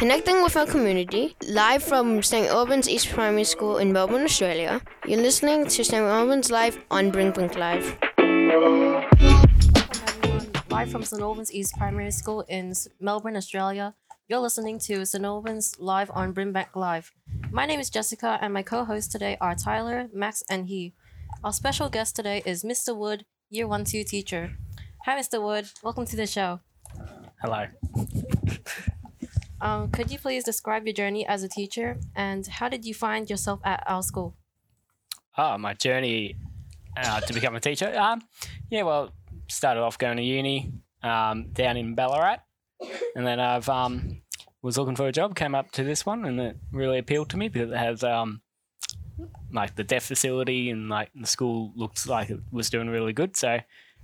Connecting with our community, live from St. Albans East Primary School in Melbourne, Australia. You're listening to St. Albans Live on Brimbank Live. Live from St. Albans East Primary School in Melbourne, Australia. You're listening to St. Albans Live on Brimbank Live. My name is Jessica, and my co hosts today are Tyler, Max, and he. Our special guest today is Mr. Wood, Year 1 2 teacher. Hi, Mr. Wood. Welcome to the show. Hello. Um, could you please describe your journey as a teacher and how did you find yourself at our school? Oh, my journey uh, to become a teacher. Um, yeah, well, started off going to uni um, down in Ballarat, and then I've um, was looking for a job, came up to this one, and it really appealed to me because it has um, like the deaf facility and like the school looks like it was doing really good. So,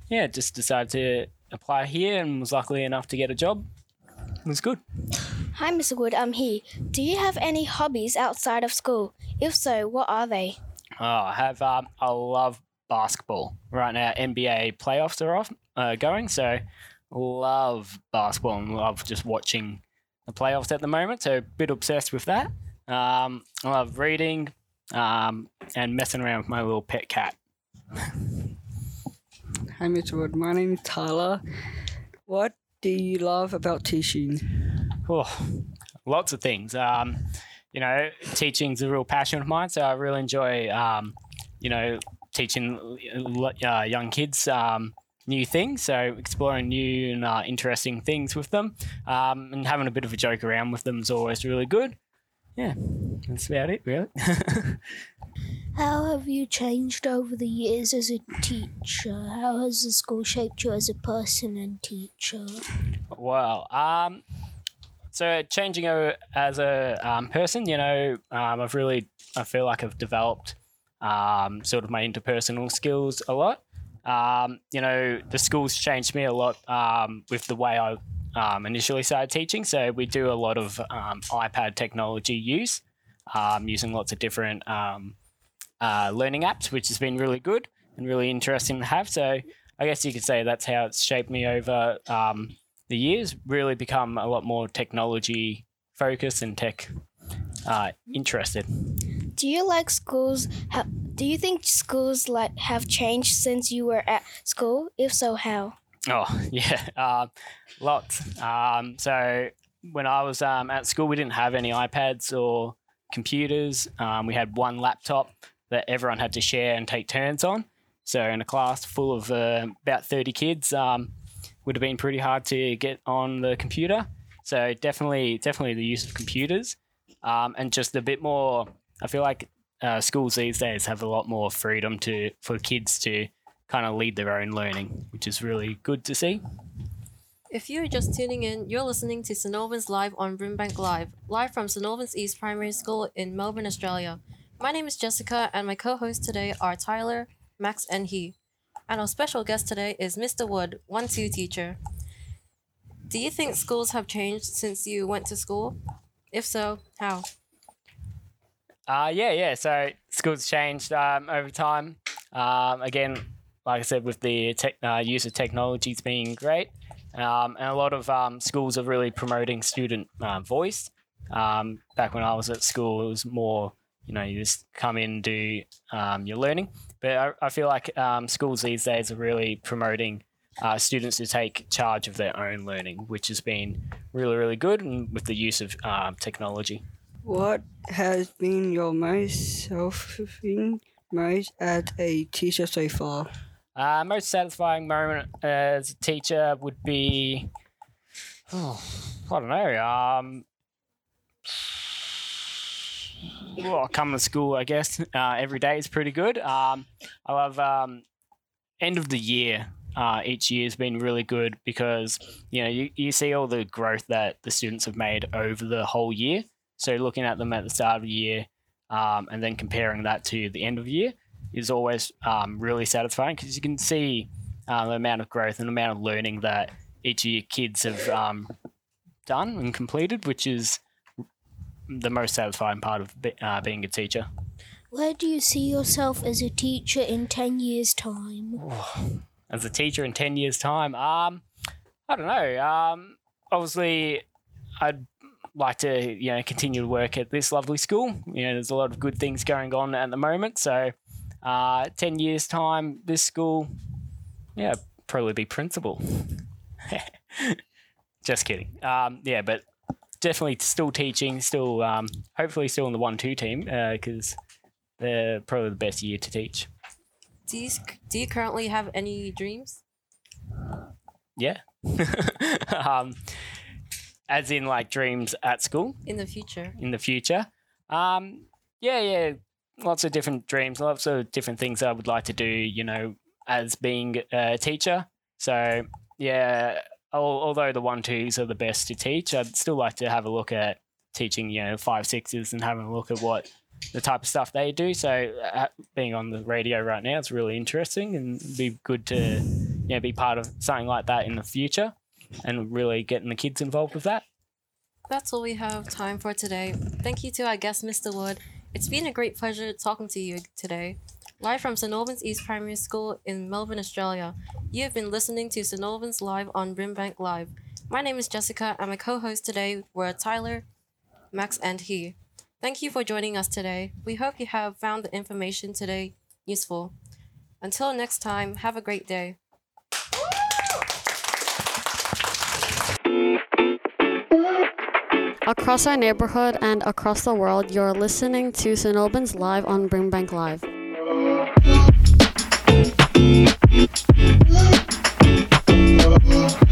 yeah, just decided to apply here and was lucky enough to get a job. It was good. Hi, Mr. Wood. I'm here. Do you have any hobbies outside of school? If so, what are they? Oh, I have. Um, I love basketball. Right now, NBA playoffs are off, uh, going, so love basketball and love just watching the playoffs at the moment. So a bit obsessed with that. Um, I love reading um, and messing around with my little pet cat. Hi, Mr. Wood. My name is Tyler. What do you love about teaching? Oh, lots of things. Um, you know, teaching's a real passion of mine, so I really enjoy, um, you know, teaching uh, young kids um, new things. So exploring new and uh, interesting things with them, um, and having a bit of a joke around with them is always really good. Yeah, that's about it, really. How have you changed over the years as a teacher? How has the school shaped you as a person and teacher? Well, um, so changing as a um, person, you know, um, I've really, I feel like I've developed um, sort of my interpersonal skills a lot. Um, you know, the school's changed me a lot um, with the way I um, initially started teaching. So we do a lot of iPad technology use, using lots of different uh, learning apps, which has been really good and really interesting to have. So I guess you could say that's how it's shaped me over the years. Really become a lot more technology focused and tech uh, interested. Do you like schools? Do you think schools like have changed since you were at school? If so, how? Oh yeah, uh, lots. Um, so when I was um, at school, we didn't have any iPads or computers. Um, we had one laptop that everyone had to share and take turns on. So in a class full of uh, about thirty kids, um, would have been pretty hard to get on the computer. So definitely, definitely the use of computers, um, and just a bit more. I feel like uh, schools these days have a lot more freedom to for kids to kind of lead their own learning, which is really good to see. If you're just tuning in, you're listening to St. Albans Live on Brimbank Live, live from St. Albans East Primary School in Melbourne, Australia. My name is Jessica, and my co hosts today are Tyler, Max, and he. And our special guest today is Mr. Wood, 1 2 teacher. Do you think schools have changed since you went to school? If so, how? Uh, yeah, yeah. So schools changed um, over time. Um, again, like I said, with the tech, uh, use of technologies being great, um, and a lot of um, schools are really promoting student uh, voice. Um, back when I was at school, it was more, you know, you just come in, and do um, your learning. But I, I feel like um, schools these days are really promoting uh, students to take charge of their own learning, which has been really, really good and with the use of uh, technology. What has been your most self-fulfilling most as a teacher so far? Uh, most satisfying moment as a teacher would be, oh, I don't know. Um, well, coming to school, I guess uh, every day is pretty good. Um, I love um, end of the year. Uh, each year has been really good because you know you, you see all the growth that the students have made over the whole year. So looking at them at the start of the year um, and then comparing that to the end of the year is always um, really satisfying because you can see uh, the amount of growth and the amount of learning that each of your kids have um, done and completed, which is the most satisfying part of uh, being a teacher. Where do you see yourself as a teacher in 10 years' time? As a teacher in 10 years' time, um, I don't know. Um, obviously, I'd like to you know continue to work at this lovely school. You know, there's a lot of good things going on at the moment. So, uh, ten years time, this school, yeah, probably be principal. Just kidding. Um, yeah, but definitely still teaching, still um, hopefully still in the one two team because they're probably the best year to teach. Do you, do you currently have any dreams? Yeah. um, as in like dreams at school In the future? in the future. Um, yeah, yeah, lots of different dreams, lots of different things I would like to do. You know, as being a teacher. So yeah, although the one twos are the best to teach, I'd still like to have a look at teaching. You know, five sixes and having a look at what the type of stuff they do. So uh, being on the radio right now, it's really interesting and be good to you know be part of something like that in the future and really getting the kids involved with that. That's all we have time for today. Thank you to our guest, Mr. Wood. It's been a great pleasure talking to you today. Live from St. Albans East Primary School in Melbourne, Australia. You have been listening to St. Albans Live on Brimbank Live. My name is Jessica, and my co host today were Tyler, Max, and he. Thank you for joining us today. We hope you have found the information today useful. Until next time, have a great day. Across our neighborhood and across the world, you're listening to St. Albans Live on Brimbank Live. Thank you.